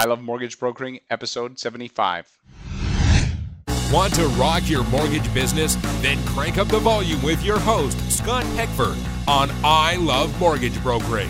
I Love Mortgage Brokering, episode 75. Want to rock your mortgage business? Then crank up the volume with your host, Scott Peckford, on I Love Mortgage Brokering.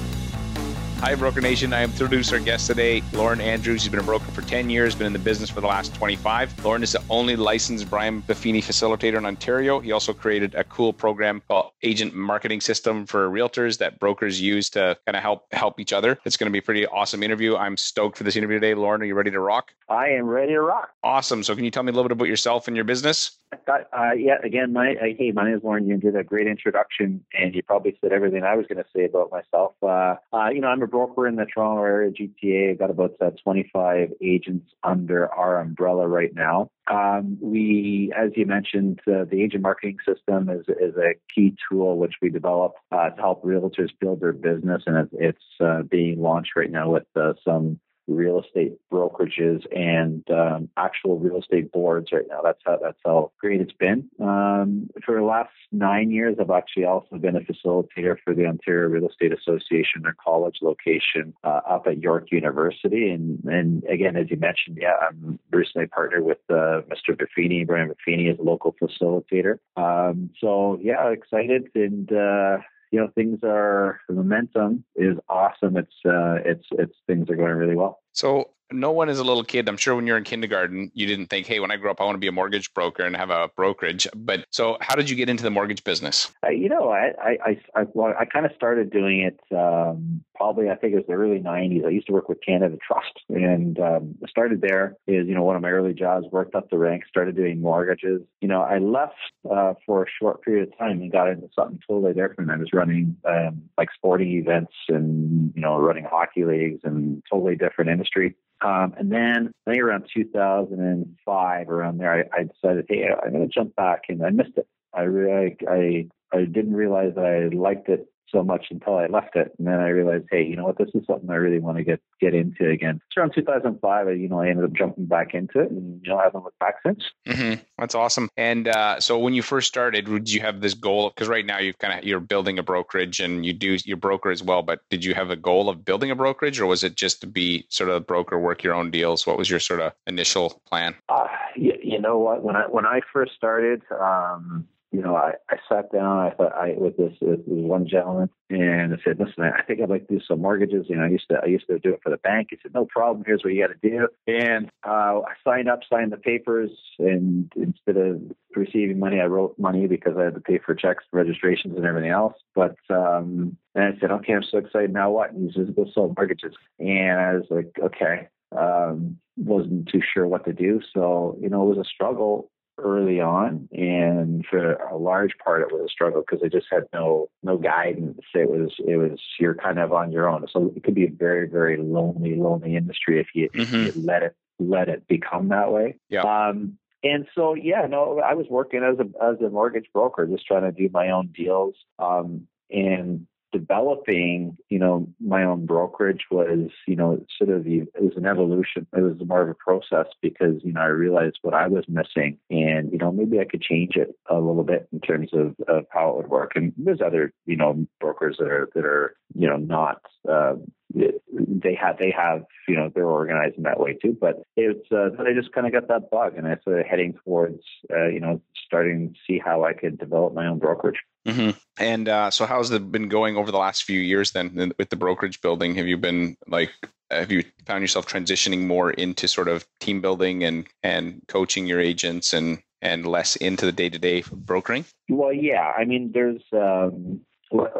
Hi, Broker Nation. I am to introduce our guest today, Lauren Andrews. She's been a broker for 10 years, been in the business for the last 25. Lauren is the only licensed Brian Buffini facilitator in Ontario. He also created a cool program called Agent Marketing System for realtors that brokers use to kind of help help each other. It's going to be a pretty awesome interview. I'm stoked for this interview today. Lauren, are you ready to rock? I am ready to rock. Awesome. So, can you tell me a little bit about yourself and your business? Uh, yeah, again, my uh, hey, my name is Lauren. You did a great introduction, and you probably said everything I was going to say about myself. Uh, uh, you know, I'm a broker in the Toronto area, GTA. I've got about uh, 25 agents under our umbrella right now. Um, we, as you mentioned, uh, the agent marketing system is is a key tool which we developed to help realtors build their business, and it's, it's being launched right now with some real estate brokerages and um, actual real estate boards right now. That's how that's how great it's been. Um, for the last nine years, I've actually also been a facilitator for the Ontario Real Estate Association, their college location uh, up at York University. And and again, as you mentioned, yeah, I'm recently partnered with uh, Mr. Buffini, Brian Buffini, as a local facilitator. Um, so yeah, excited and. Uh, you know things are the momentum is awesome. It's uh, it's it's things are going really well. So no one is a little kid. I'm sure when you're in kindergarten, you didn't think, hey, when I grow up, I want to be a mortgage broker and have a brokerage. But so, how did you get into the mortgage business? Uh, you know, I I I, well, I kind of started doing it um, probably I think it was the early '90s. I used to work with Canada Trust, and um, started there. Is you know one of my early jobs. Worked up the ranks, started doing mortgages. You know, I left uh, for a short period of time and got into something totally different. I was running um, like sporting events and you know running hockey leagues and totally different industry. Um, and then I think around 2005, around there, I, I decided, hey, I'm going to jump back, and I missed it. I really, I, I didn't realize that I liked it so much until I left it, and then I realized, hey, you know what, this is something I really want to get get into again. So around 2005, I, you know, I ended up jumping back into it, and you know, I haven't looked back since. Mm-hmm. That's awesome. And uh, so when you first started, did you have this goal? Because right now you've kind of you're building a brokerage, and you do your broker as well. But did you have a goal of building a brokerage, or was it just to be sort of a broker, work your own deals? What was your sort of initial plan? Uh, you, you know what? When I when I first started. Um, you know, I, I sat down, I thought I with this, with one gentleman and I said, listen, I think I'd like to do some mortgages. You know, I used to I used to do it for the bank. He said, no problem. Here's what you got to do. And uh, I signed up, signed the papers, and instead of receiving money, I wrote money because I had to pay for checks, registrations, and everything else. But um, and I said, okay, I'm so excited. Now what? And he says, go sell mortgages. And I was like, okay. Um, wasn't too sure what to do. So, you know, it was a struggle early on, and for a large part, it was a struggle because I just had no no guidance. It was it was you're kind of on your own. So it could be a very very lonely lonely industry if you, mm-hmm. if you let it let it become that way. Yeah. Um, and so yeah, no, I was working as a as a mortgage broker, just trying to do my own deals. Um, and developing, you know, my own brokerage was, you know, sort of it was an evolution. It was more of a process because, you know, I realized what I was missing and, you know, maybe I could change it a little bit in terms of, of how it would work. And there's other, you know, brokers that are that are, you know, not uh, they have they have you know they're organized in that way too. But it's uh, I just kind of got that bug, and it's uh, heading towards uh, you know starting to see how I could develop my own brokerage. Mm-hmm. And uh, so, how's it been going over the last few years then with the brokerage building? Have you been like, have you found yourself transitioning more into sort of team building and and coaching your agents and and less into the day to day brokering? Well, yeah. I mean, there's um,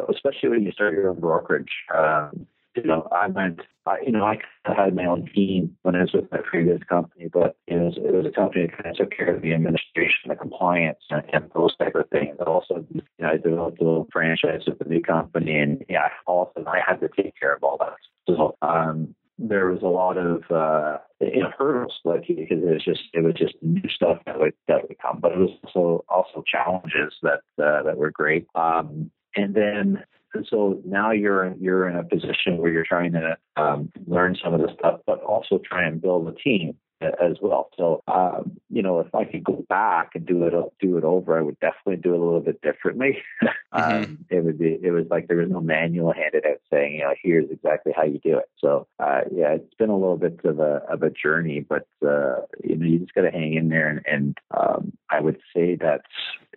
especially when you start your own brokerage. Um, you know, I went, I, you know, I had my own team when I was with my previous company, but it was, it was a company that kind of took care of the administration, the compliance, and, and those type of things. But also, you know, I developed a little franchise with the new company, and yeah, also I had to take care of all that. So, um, there was a lot of uh, you know, hurdles, like because it was just it was just new stuff that would that would come, but it was also also challenges that uh, that were great. Um, and then and so now you're you're in a position where you're trying to um, learn some of this stuff, but also try and build a team. as well. So, um, you know, if I could go back and do it do it over, I would definitely do it a little bit differently. um, mm-hmm. It would be it was like there was no manual handed out saying, you know, here's exactly how you do it. So, uh, yeah, it's been a little bit of a of a journey, but uh, you know, you just got to hang in there. And, and um, I would say that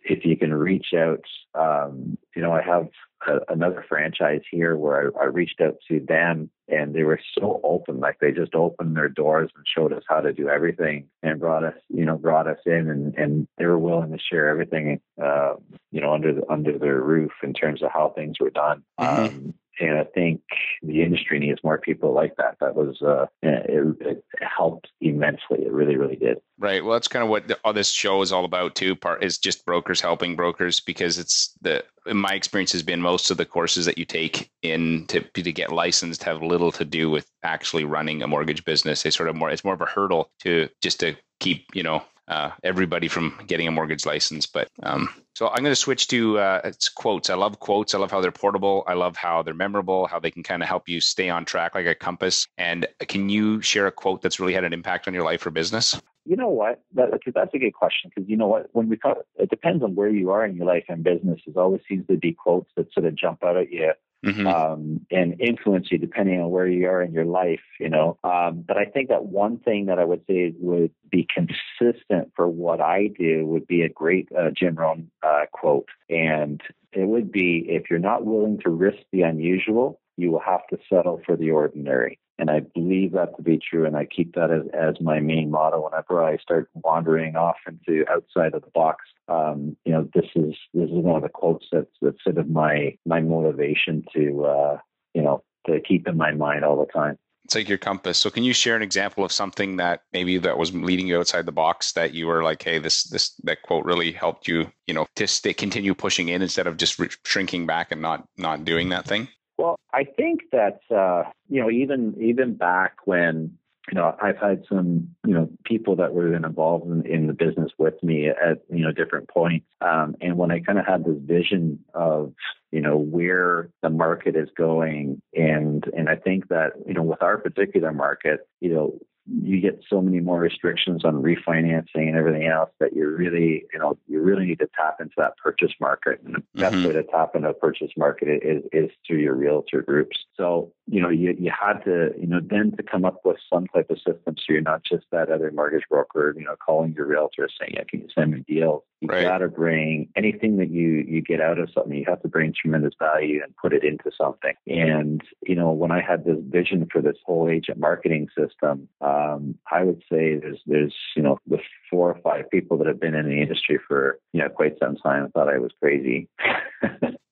if you can reach out, um, you know, I have a, another franchise here where I, I, reached out to them and they were so open, like they just opened their doors and showed us how to do everything and brought us, you know, brought us in and, and they were willing to share everything, uh, you know, under the, under their roof in terms of how things were done. Mm-hmm. Um, and I think the industry needs more people like that. That was uh, it, it helped immensely. It really, really did. Right. Well, that's kind of what the, all this show is all about too. Part is just brokers helping brokers because it's the in my experience has been most of the courses that you take in to to get licensed have little to do with actually running a mortgage business. They sort of more it's more of a hurdle to just to keep you know uh, everybody from getting a mortgage license. But um, so I'm going to switch to uh, it's quotes. I love quotes. I love how they're portable. I love how they're memorable. How they can kind of help you stay on track like a compass. And can you share a quote that's really had an impact on your life or business? You know what? That, that's a good question because you know what? When we talk, it depends on where you are in your life and business. There always seems to be quotes that sort of jump out at you mm-hmm. um, and influence you depending on where you are in your life, you know. Um, but I think that one thing that I would say would be consistent for what I do would be a great uh, Jim Rohn uh, quote. And it would be if you're not willing to risk the unusual, you will have to settle for the ordinary. And I believe that to be true. And I keep that as, as my main motto whenever I start wandering off into outside of the box. Um, you know, this is this is one of the quotes that's that's sort of my my motivation to uh, you know to keep in my mind all the time. It's like your compass. So, can you share an example of something that maybe that was leading you outside the box that you were like, "Hey, this this that quote really helped you, you know, to stay, continue pushing in instead of just re- shrinking back and not not doing that thing." Well, I think that uh, you know even even back when you know I've had some you know people that were involved in, in the business with me at you know different points, um, and when I kind of had this vision of you know where the market is going, and and I think that you know with our particular market, you know you get so many more restrictions on refinancing and everything else that you really, you know, you really need to tap into that purchase market. And the mm-hmm. best way to tap into a purchase market is, is through your realtor groups. So, you know, you, you had to, you know, then to come up with some type of system so you're not just that other mortgage broker, you know, calling your realtor saying, yeah, can you send me deals? You right. got to bring anything that you you get out of something. You have to bring tremendous value and put it into something. And you know, when I had this vision for this whole agent marketing system, um, I would say there's there's you know the four or five people that have been in the industry for you know quite some time thought I was crazy. they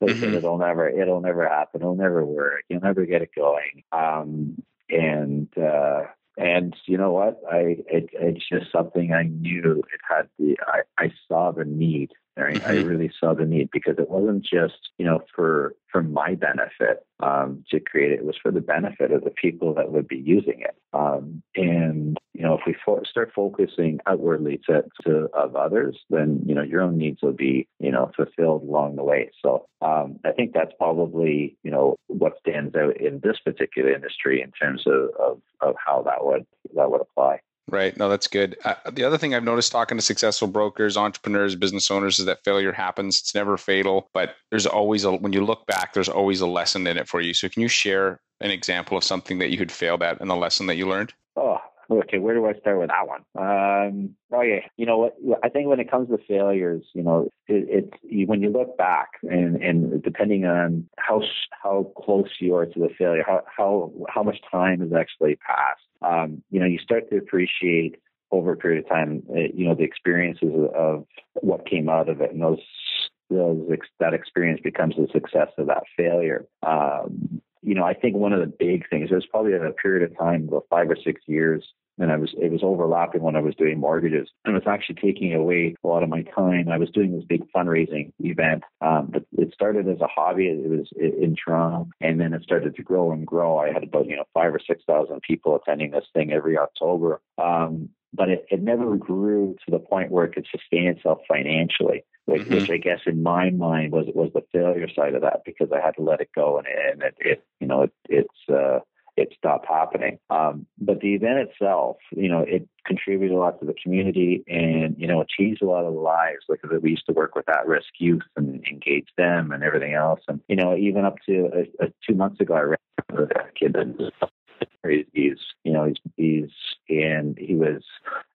said mm-hmm. it'll never it'll never happen. It'll never work. You'll never get it going. Um, and uh, and you know what? I it, it's just something I knew it had the I, I saw the need Right? Mm-hmm. I really saw the need because it wasn't just, you know, for for my benefit um, to create it. It was for the benefit of the people that would be using it. Um, and you know, if we fo- start focusing outwardly to, to of others, then you know your own needs will be you know fulfilled along the way. So um, I think that's probably you know what stands out in this particular industry in terms of, of, of how that would that would apply. Right. No, that's good. Uh, the other thing I've noticed talking to successful brokers, entrepreneurs, business owners is that failure happens. It's never fatal, but there's always a, when you look back, there's always a lesson in it for you. So can you share an example of something that you had failed at and the lesson that you learned? Oh, okay. Where do I start with that one? Um, oh yeah. You know what? I think when it comes to failures, you know, it, it when you look back and, and depending on how, how close you are to the failure, how, how, how much time has actually passed um, you know, you start to appreciate over a period of time, uh, you know, the experiences of what came out of it, and those those that experience becomes the success of that failure. Um, you know, I think one of the big things there's probably a period of time, about five or six years, and I was it was overlapping when I was doing mortgages, and it was actually taking away a lot of my time. I was doing this big fundraising event, um, but it started as a hobby. It was in Toronto, and then it started to grow and grow. I had about you know five or six thousand people attending this thing every October. Um, but it, it never grew to the point where it could sustain itself financially, which, mm-hmm. which I guess in my mind was was the failure side of that because I had to let it go and, and it, it you know it, it's uh, it stopped happening. Um, but the event itself, you know, it contributed a lot to the community and, you know, it changed a lot of lives. Like we used to work with at risk youth and engage them and everything else. And, you know, even up to uh, uh, two months ago, I ran with a kid that he's you know he's he's and he was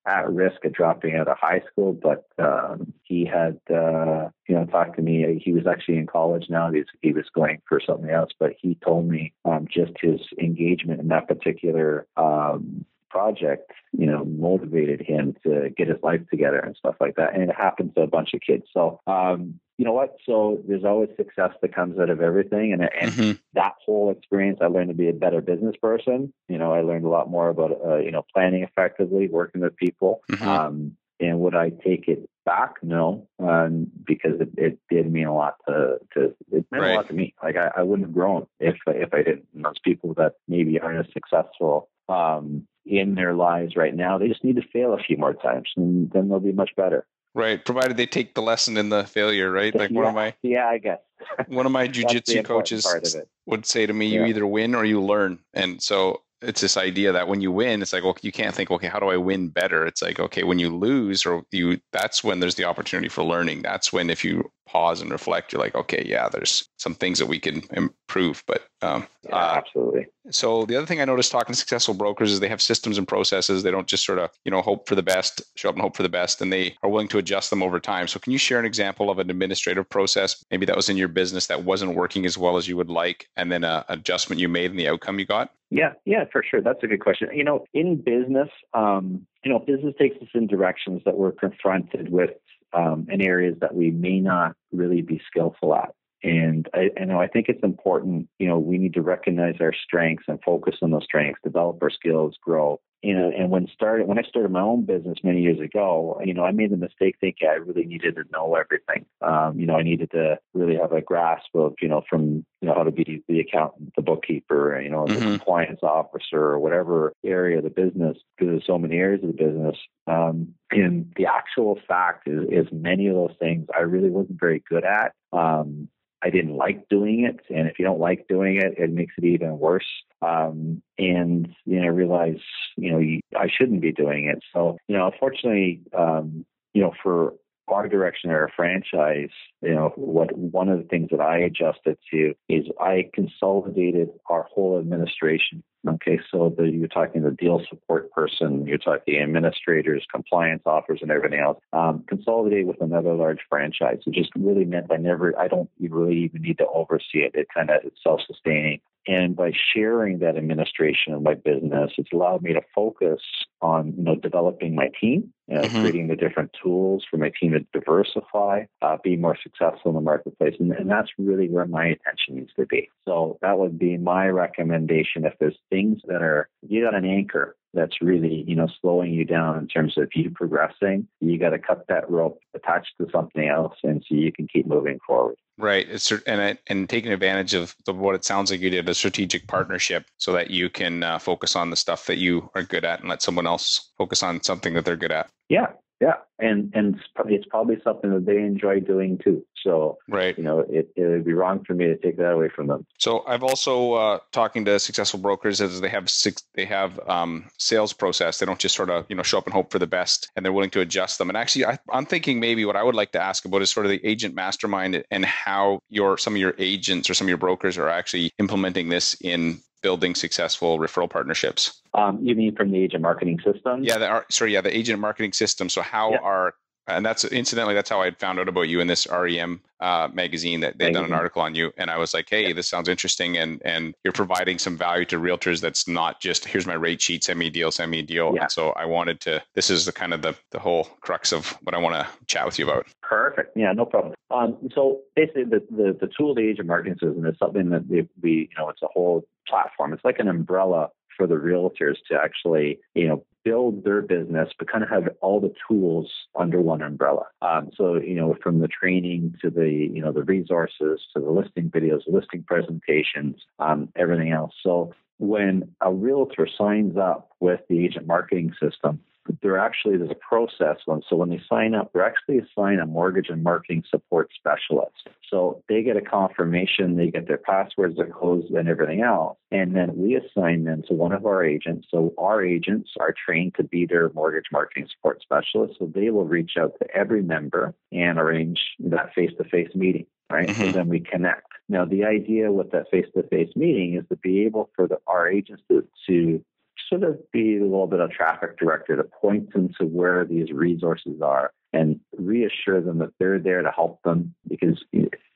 at risk of dropping out of high school but um he had uh you know talked to me he was actually in college now he was, he was going for something else but he told me um just his engagement in that particular um project, you know, motivated him to get his life together and stuff like that. And it happened to a bunch of kids. So, um, you know what? So there's always success that comes out of everything. And, and mm-hmm. that whole experience, I learned to be a better business person. You know, I learned a lot more about, uh, you know, planning effectively, working with people. Mm-hmm. Um, and would I take it back? No, um, because it, it, did mean a lot to, to it meant right. a lot to me. Like I, I, wouldn't have grown if if I didn't. And those people that maybe aren't as successful um, in their lives right now, they just need to fail a few more times, and then they'll be much better. Right, provided they take the lesson in the failure, right? Like yeah, one of my yeah, I guess one of my jujitsu coaches would say to me, "You yeah. either win or you learn." And so it's this idea that when you win, it's like, well, you can't think, okay, how do I win better? It's like, okay, when you lose or you, that's when there's the opportunity for learning. That's when if you pause and reflect, you're like, okay, yeah, there's some things that we can improve. But um, yeah, uh, absolutely. So the other thing I noticed talking to successful brokers is they have systems and processes. They don't just sort of, you know, hope for the best, show up and hope for the best, and they are willing to adjust them over time. So can you share an example of an administrative process, maybe that was in your business that wasn't working as well as you would like, and then an adjustment you made and the outcome you got? Yeah, yeah, for sure. That's a good question. You know, in business, um, you know, business takes us in directions that we're confronted with um, in areas that we may not really be skillful at. And I, know I think it's important. You know, we need to recognize our strengths and focus on those strengths, develop our skills, grow. You know, and when started when I started my own business many years ago, you know, I made the mistake thinking I really needed to know everything. Um, you know, I needed to really have a grasp of, you know, from you know how to be the accountant, the bookkeeper, you know, mm-hmm. the compliance officer, or whatever area of the business, because there's so many areas of the business. Um, and the actual fact is, is many of those things I really wasn't very good at. Um, I didn't like doing it. And if you don't like doing it, it makes it even worse. Um, and, you know, realize, you know, I shouldn't be doing it. So, you know, unfortunately, um, you know, for our direction or our franchise, you know, what one of the things that I adjusted to is I consolidated our whole administration Okay, so the, you're talking the deal support person, you're talking administrators, compliance offers, and everything else. Um, consolidate with another large franchise. It just really meant I never, I don't really even need to oversee it. It kind of it's self-sustaining. And by sharing that administration of my business, it's allowed me to focus on you know developing my team, uh, mm-hmm. creating the different tools for my team to diversify, uh, be more successful in the marketplace, and, and that's really where my attention needs to be. So that would be my recommendation. If there's things that are you got an anchor that's really you know slowing you down in terms of you progressing, you got to cut that rope, attached to something else, and so you can keep moving forward. Right, it's, and and taking advantage of the, what it sounds like you did a strategic partnership, so that you can uh, focus on the stuff that you are good at, and let someone else focus on something that they're good at. Yeah, yeah, and and it's probably something that they enjoy doing too. So, right, you know, it, it would be wrong for me to take that away from them. So, I've also uh, talking to successful brokers as they have six, they have um, sales process. They don't just sort of you know show up and hope for the best, and they're willing to adjust them. And actually, I, I'm thinking maybe what I would like to ask about is sort of the agent mastermind and how your some of your agents or some of your brokers are actually implementing this in building successful referral partnerships? Um, you mean from the agent marketing system? Yeah, the, sorry, yeah, the agent marketing system. So how yeah. Are and that's incidentally that's how I found out about you in this REM uh, magazine that they've done an article on you, and I was like, hey, this sounds interesting, and and you're providing some value to realtors that's not just here's my rate sheet, send me deal, send me deal. Yeah. And so I wanted to. This is the kind of the the whole crux of what I want to chat with you about. Perfect. Yeah, no problem. Um, so basically, the, the the tool, the agent marketing system, is something that we, we you know it's a whole platform. It's like an umbrella for the realtors to actually, you know, build their business, but kind of have all the tools under one umbrella. Um, so, you know, from the training to the, you know, the resources to the listing videos, listing presentations, um, everything else. So when a realtor signs up with the agent marketing system, they're actually there's a process one. So when they sign up, they're actually assigned a mortgage and marketing support specialist. So they get a confirmation, they get their passwords, their codes, and everything else, and then we assign them to one of our agents. So our agents are trained to be their mortgage marketing support specialist. So they will reach out to every member and arrange that face-to-face meeting. Right. Mm-hmm. So then we connect. Now, the idea with that face to face meeting is to be able for the, our agents to, to sort of be a little bit of traffic director to point them to where these resources are and reassure them that they're there to help them because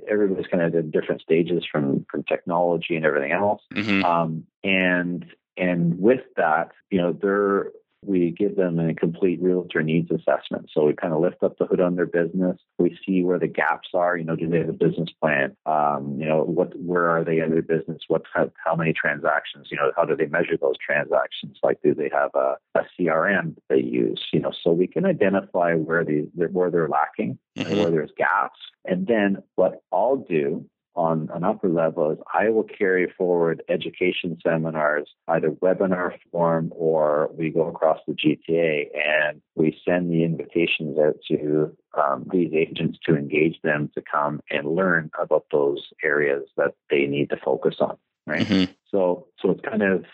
everybody's kind of at different stages from from technology and everything else. Mm-hmm. Um, and and with that, you know, they're we give them a complete realtor needs assessment. So we kind of lift up the hood on their business. We see where the gaps are. You know, do they have a business plan? Um, you know, what where are they in their business? What how, how many transactions? You know, how do they measure those transactions? Like, do they have a, a CRM they use? You know, so we can identify where they where they're lacking, mm-hmm. where there's gaps, and then what I'll do on an upper level is I will carry forward education seminars, either webinar form or we go across the GTA and we send the invitations out to um, these agents to engage them to come and learn about those areas that they need to focus on. Right. Mm-hmm. So, so it's kind of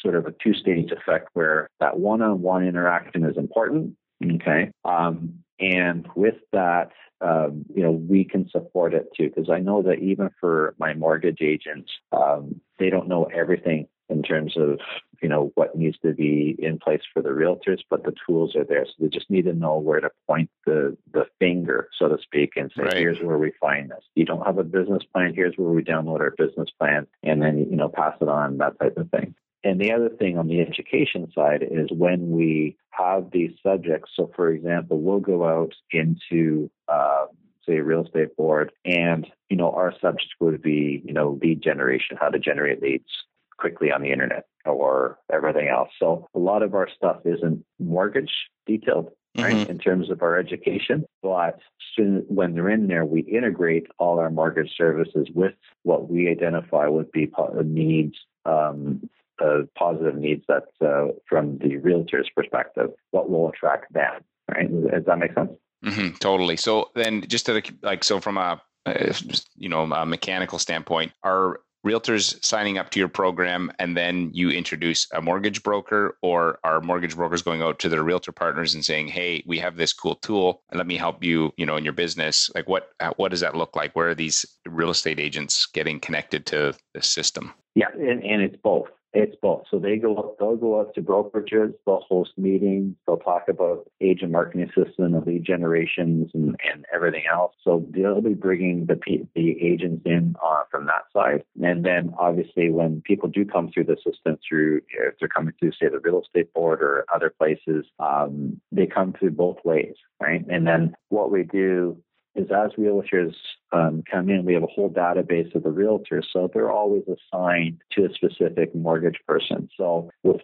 sort of a two stage effect where that one on one interaction is important. Okay. Um, and with that, um, you know, we can support it too. Because I know that even for my mortgage agents, um, they don't know everything in terms of you know what needs to be in place for the realtors, but the tools are there. So they just need to know where to point the the finger, so to speak, and say, right. "Here's where we find this." You don't have a business plan. Here's where we download our business plan, and then you know pass it on, that type of thing. And the other thing on the education side is when we have these subjects. So, for example, we'll go out into, uh, say, a real estate board, and you know, our subject would be, you know, lead generation, how to generate leads quickly on the internet, or everything else. So, a lot of our stuff isn't mortgage detailed. Right, mm-hmm. in terms of our education, but soon when they're in there, we integrate all our mortgage services with what we identify would be needs um, uh, positive needs that uh, from the realtor's perspective, what will attract them, right? Does that make sense? Mm-hmm, totally. So then just to the, like, so from a, uh, you know, a mechanical standpoint, are realtors signing up to your program and then you introduce a mortgage broker or are mortgage brokers going out to their realtor partners and saying hey we have this cool tool and let me help you you know in your business like what what does that look like where are these real estate agents getting connected to the system yeah and, and it's both it's both. So they go, they'll go out to brokerages, they'll host meetings, they'll talk about agent marketing system and lead generations and, and everything else. So they'll be bringing the the agents in uh, from that side. And then obviously when people do come through the system through, if they're coming through, say, the real estate board or other places, um, they come through both ways, right? And then what we do is as realtors um, come in, we have a whole database of the realtors, so they're always assigned to a specific mortgage person. So if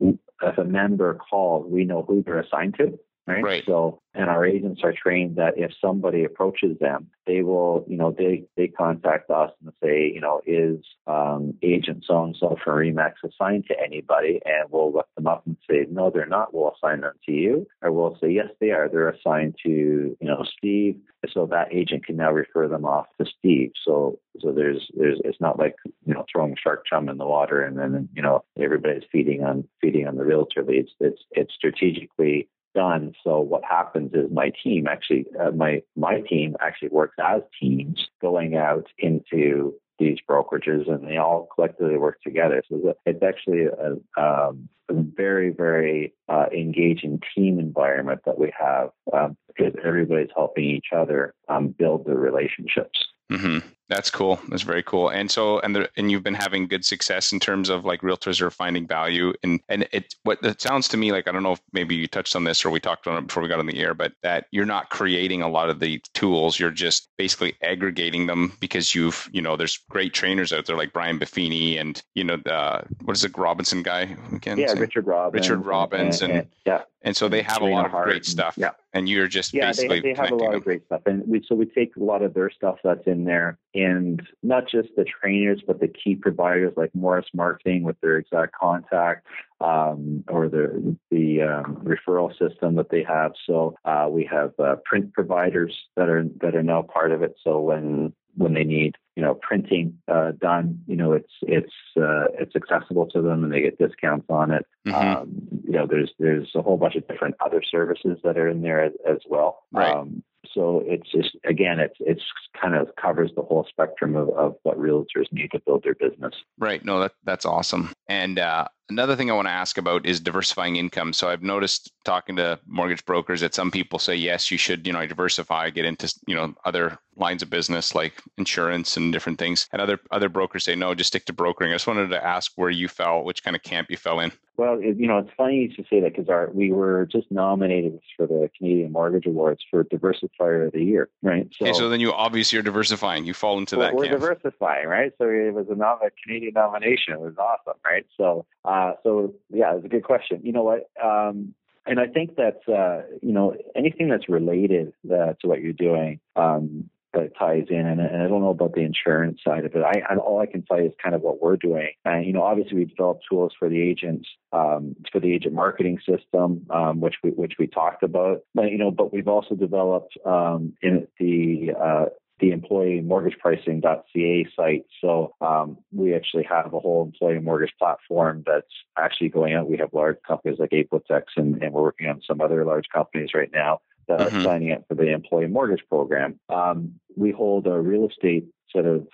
if a member calls, we know who they're assigned to, right? right? So, and our agents are trained that if somebody approaches them, they will, you know, they they contact us and say, you know, is um, agent so and so from Remax assigned to anybody? And we'll look them up and say, no, they're not. We'll assign them to you, or we'll say, yes, they are. They're assigned to, you know, Steve. So that agent can now refer them off to Steve. So, so there's there's it's not like you know throwing shark chum in the water and then you know everybody's feeding on feeding on the realtor leads. It's it's strategically done. So what happens is my team actually, uh, my my team actually works as teams going out into these brokerages, and they all collectively work together. So it's actually a, um, a very very uh, engaging team environment that we have um, because everybody's helping each other um, build the relationships. Mm-hmm. That's cool. That's very cool. And so, and the, and you've been having good success in terms of like realtors are finding value. And and it what it sounds to me like I don't know if maybe you touched on this or we talked on it before we got on the air, but that you're not creating a lot of the tools. You're just basically aggregating them because you've you know there's great trainers out there like Brian Buffini and you know the what is it Robinson guy again? Yeah, Richard Robbins. Richard Robbins and, and, and yeah. And so they have a lot of great stuff. Yeah. And you're just yeah, basically they, they have a lot them. of great stuff. And we so we take a lot of their stuff that's in there and not just the trainers, but the key providers like Morris Marketing with their exact contact um, or the the um, referral system that they have. So uh, we have uh, print providers that are that are now part of it. So when when they need you know printing uh, done, you know it's it's uh, it's accessible to them and they get discounts on it. Mm-hmm. Um, you know there's there's a whole bunch of different other services that are in there as, as well. Right. Um, so it's just again, it's it's kind of covers the whole spectrum of, of what realtors need to build their business. Right. No, that that's awesome. And uh, another thing I want to ask about is diversifying income. So I've noticed talking to mortgage brokers that some people say yes, you should you know diversify, get into you know other lines of business like insurance and different things, and other other brokers say no, just stick to brokering. I just wanted to ask where you fell, which kind of camp you fell in. Well, it, you know, it's funny you should say that because our we were just nominated for the Canadian Mortgage Awards for Diversifier of the Year, right? So, okay, so then you obviously are diversifying. You fall into well, that. We're camp. diversifying, right? So it was a, nom- Canadian nomination. It was awesome, right? So, uh, so yeah, it's a good question. You know what? Um, and I think that uh, you know anything that's related uh, to what you're doing, um, that ties in. And, and, I don't know about the insurance side of it. I, I, all I can tell you is kind of what we're doing. And you know, obviously we developed tools for the agents, um, for the agent marketing system, um, which we which we talked about. But you know, but we've also developed um, in the uh, the employee mortgage pricing.ca site. So um, we actually have a whole employee mortgage platform that's actually going out. We have large companies like Apotex and, and we're working on some other large companies right now mm-hmm. signing up for the employee mortgage program. Um, we hold a real estate sort of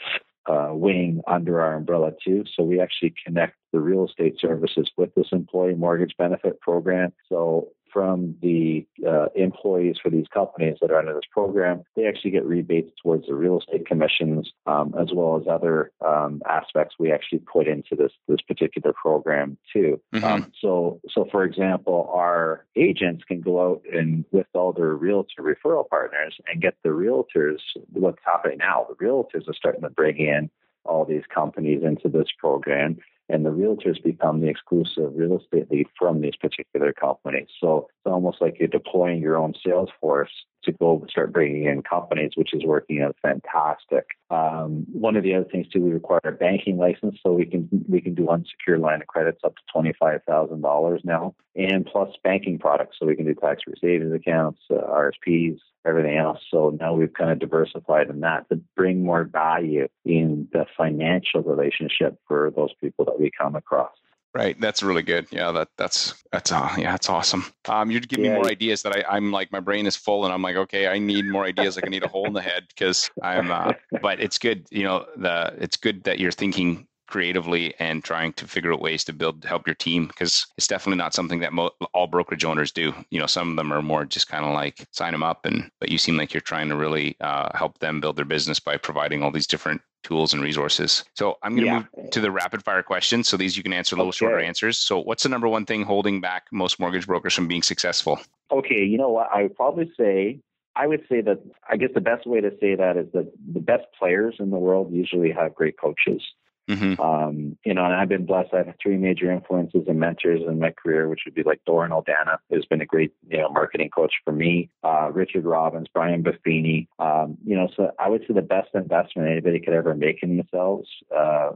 uh, wing under our umbrella too. So we actually connect the real estate services with this employee mortgage benefit program. So from the uh, employees for these companies that are under this program, they actually get rebates towards the real estate commissions um, as well as other um, aspects we actually put into this this particular program too. Mm-hmm. Um, so, so for example, our agents can go out and with all their realtor referral partners and get the realtors. What's happening now? The realtors are starting to bring in all these companies into this program and the realtors become the exclusive real estate lead from these particular companies. So almost like you're deploying your own sales force to go start bringing in companies, which is working out fantastic. Um, one of the other things too, we require a banking license, so we can we can do unsecured line of credits up to twenty five thousand dollars now, and plus banking products, so we can do tax free savings accounts, uh, RSPs, everything else. So now we've kind of diversified in that to bring more value in the financial relationship for those people that we come across. Right, that's really good. Yeah, that that's that's uh, yeah, that's awesome. Um, you're giving yeah. me more ideas that I, I'm like my brain is full, and I'm like, okay, I need more ideas. Like I need a hole in the head because I'm. Uh, but it's good, you know. The it's good that you're thinking creatively and trying to figure out ways to build help your team because it's definitely not something that mo- all brokerage owners do you know some of them are more just kind of like sign them up and but you seem like you're trying to really uh, help them build their business by providing all these different tools and resources so i'm going to yeah. move to the rapid fire questions so these you can answer a little okay. shorter answers so what's the number one thing holding back most mortgage brokers from being successful okay you know what i would probably say I would say that I guess the best way to say that is that the best players in the world usually have great coaches. Mm-hmm. Um, you know, and I've been blessed. I have three major influences and mentors in my career, which would be like Doran Aldana, who's been a great, you know, marketing coach for me, uh, Richard Robbins, Brian Buffini. Um, you know, so I would say the best investment anybody could ever make in themselves, uh,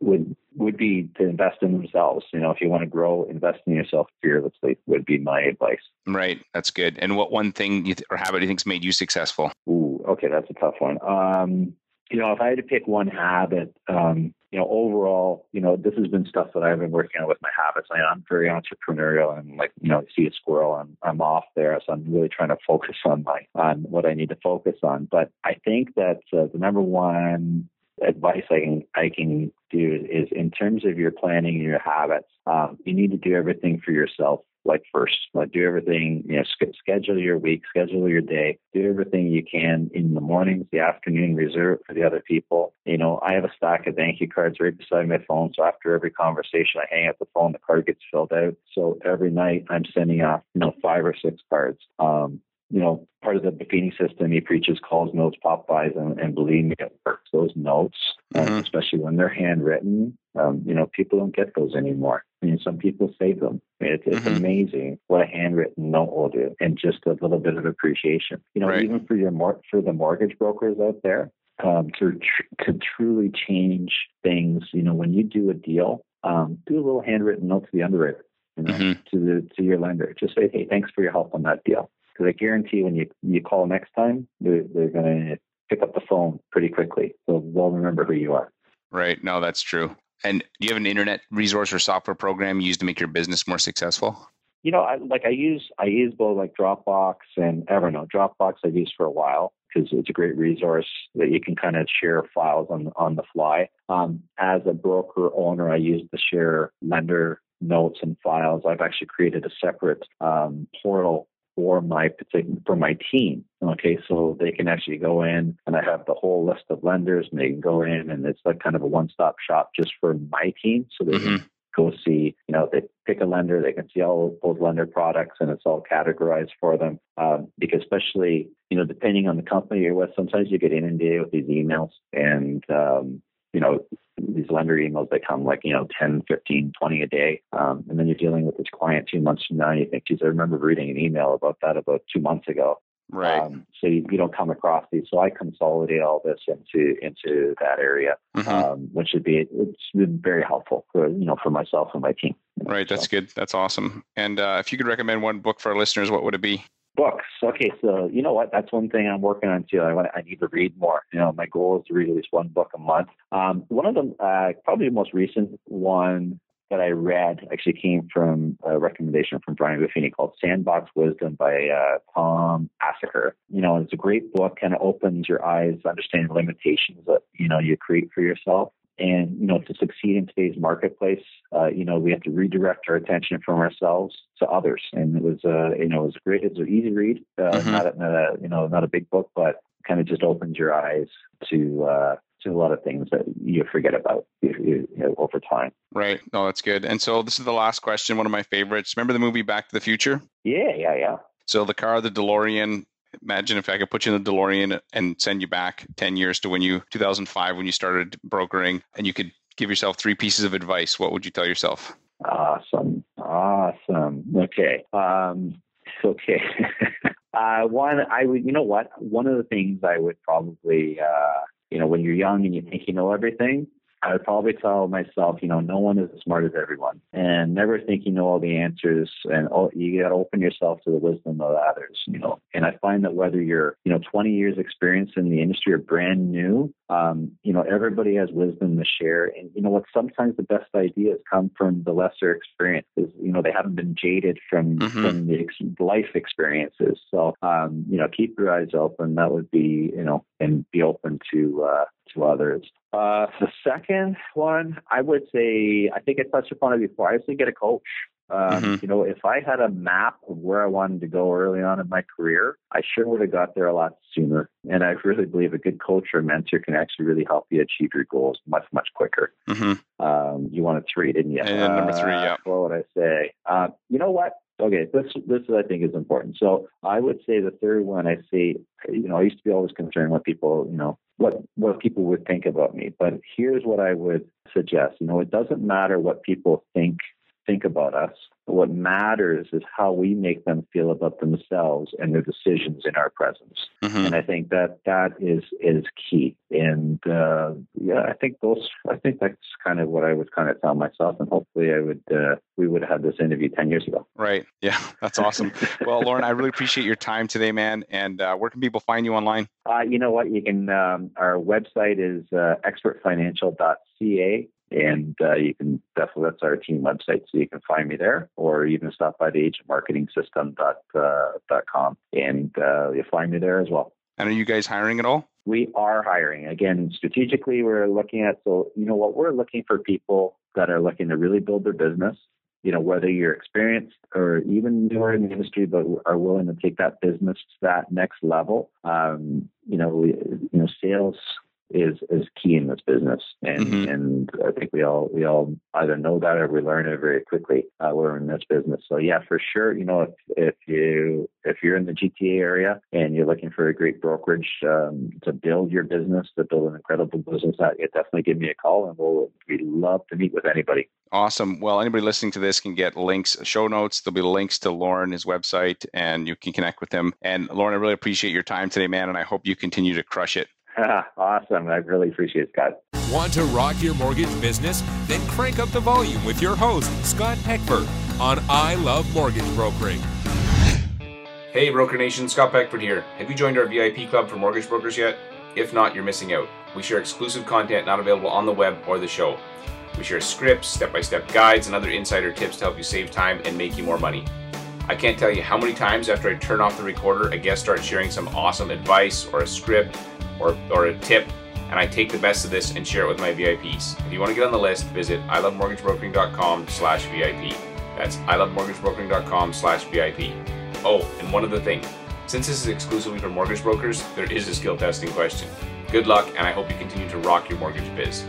would would be to invest in themselves. You know, if you want to grow, invest in yourself fearlessly would be my advice. Right, that's good. And what one thing you th- or habit you think's made you successful? Ooh, okay, that's a tough one. Um, you know, if I had to pick one habit, um, you know, overall, you know, this has been stuff that I've been working on with my habits. I, am very entrepreneurial and like, you know, I see a squirrel, I'm, I'm off there. So I'm really trying to focus on my, on what I need to focus on. But I think that uh, the number one advice I can, I can do is in terms of your planning and your habits, um, you need to do everything for yourself like first like do everything you know schedule your week schedule your day do everything you can in the mornings the afternoon reserve for the other people you know i have a stack of thank you cards right beside my phone so after every conversation i hang up the phone the card gets filled out so every night i'm sending off you know five or six cards um, you know, part of the Buffini system, he preaches calls, notes, pop-bys, and, and believe me, it works. Those notes, mm-hmm. especially when they're handwritten, um, you know, people don't get those anymore. I mean, some people save them. It's, it's mm-hmm. amazing what a handwritten note will do, and just a little bit of appreciation. You know, right. even for your mor- for the mortgage brokers out there, um, to tr- to truly change things. You know, when you do a deal, um, do a little handwritten note to the underwriter, you know, mm-hmm. to the to your lender. Just say, hey, thanks for your help on that deal. Because I guarantee when you you call next time, they're, they're going to pick up the phone pretty quickly, so they'll remember who you are. Right. No, that's true. And do you have an internet resource or software program you use to make your business more successful? You know, I, like I use I use both like Dropbox and Evernote. Dropbox I've used for a while because it's a great resource that you can kind of share files on on the fly. Um, as a broker owner, I use the share lender notes and files. I've actually created a separate um, portal for my for my team. Okay, so they can actually go in and I have the whole list of lenders and they can go in and it's like kind of a one-stop shop just for my team. So they mm-hmm. can go see, you know, they pick a lender, they can see all those lender products and it's all categorized for them. Um, because especially, you know, depending on the company you're with, sometimes you get inundated with these emails and um, you know, these lender emails that come like, you know, 10, 15, 20 a day. Um, and then you're dealing with this client two months from now and you think, geez, I remember reading an email about that about two months ago. Right. Um, so you, you, don't come across these. So I consolidate all this into into that area, mm-hmm. um, which would be it's been very helpful for you know for myself and my team. Right. That's so. good. That's awesome. And uh, if you could recommend one book for our listeners, what would it be? Books. Okay, so you know what? That's one thing I'm working on too. I want, I need to read more. You know, my goal is to read at least one book a month. Um, one of them, uh, probably the most recent one that I read, actually came from a recommendation from Brian Buffini called Sandbox Wisdom by uh, Tom Asacker. You know, it's a great book, kind of opens your eyes, to understanding the limitations that you know you create for yourself. And you know, to succeed in today's marketplace, uh, you know, we have to redirect our attention from ourselves to others. And it was, uh, you know, it was great. It was an easy read, uh, mm-hmm. not, a, not a, you know, not a big book, but kind of just opens your eyes to uh, to a lot of things that you forget about you know, over time. Right. No, that's good. And so this is the last question. One of my favorites. Remember the movie Back to the Future? Yeah, yeah, yeah. So the car, the DeLorean, imagine if I could put you in the DeLorean and send you back 10 years to when you 2005 when you started brokering and you could give yourself three pieces of advice, what would you tell yourself? Awesome. Awesome. Okay. Um, okay. uh, one, I would, you know what? One of the things I would probably, uh, you know, when you're young and you think you know everything, I would probably tell myself, you know, no one is as smart as everyone, and never think you know all the answers. And all, you got to open yourself to the wisdom of others, you know. And I find that whether you're, you know, 20 years experience in the industry or brand new, um, you know, everybody has wisdom to share. And you know what? Sometimes the best ideas come from the lesser experiences. You know, they haven't been jaded from mm-hmm. from the ex- life experiences. So, um, you know, keep your eyes open. That would be, you know, and be open to uh, to others. Uh, the second one, I would say, I think I touched upon it before. I would say get a coach. Um, mm-hmm. You know, if I had a map of where I wanted to go early on in my career, I sure would have got there a lot sooner. And I really believe a good coach or mentor can actually really help you achieve your goals much, much quicker. Mm-hmm. Um, you wanted three, didn't you? And number three, uh, yeah. What would I say? Uh, you know what? Okay, this this I think is important. So I would say the third one I see, you know, I used to be always concerned with people, you know, what what people would think about me. But here's what I would suggest. You know, it doesn't matter what people think think about us. What matters is how we make them feel about themselves and their decisions in our presence. Mm-hmm. And I think that that is is key. And uh, yeah, I think those. I think that's kind of what I would kind of tell myself. And hopefully, I would. Uh, we would have had this interview ten years ago. Right. Yeah, that's awesome. well, Lauren, I really appreciate your time today, man. And uh, where can people find you online? Uh, you know what? You can. Um, our website is uh, expertfinancial.ca and uh, you can definitely that's our team website, so you can find me there, or even stop by the agentmarketingsystem.com, uh, and uh, you'll find me there as well. And are you guys hiring at all? We are hiring. Again, strategically, we're looking at so you know what we're looking for people that are looking to really build their business. You know, whether you're experienced or even newer in the industry, but are willing to take that business to that next level. Um, you know, we, you know, sales is is key in this business, and mm-hmm. and I think we all we all either know that or we learn it very quickly. Uh, we're in this business, so yeah, for sure. You know, if if you if you're in the GTA area and you're looking for a great brokerage um, to build your business, to build an incredible business, that uh, definitely give me a call, and we'll we'd love to meet with anybody. Awesome. Well, anybody listening to this can get links, show notes. There'll be links to Lauren, his website, and you can connect with him. And Lauren, I really appreciate your time today, man, and I hope you continue to crush it. awesome. I really appreciate it, Scott. Want to rock your mortgage business? Then crank up the volume with your host, Scott Peckford, on I Love Mortgage Brokering. Hey, Broker Nation, Scott Peckford here. Have you joined our VIP club for mortgage brokers yet? If not, you're missing out. We share exclusive content not available on the web or the show. We share scripts, step by step guides, and other insider tips to help you save time and make you more money. I can't tell you how many times after I turn off the recorder, a guest starts sharing some awesome advice or a script or, or a tip, and I take the best of this and share it with my VIPs. If you want to get on the list, visit ilovemortgagebrokering.com slash VIP. That's ilovemortgagebrokering.com slash VIP. Oh, and one other thing. Since this is exclusively for mortgage brokers, there is a skill testing question. Good luck, and I hope you continue to rock your mortgage biz.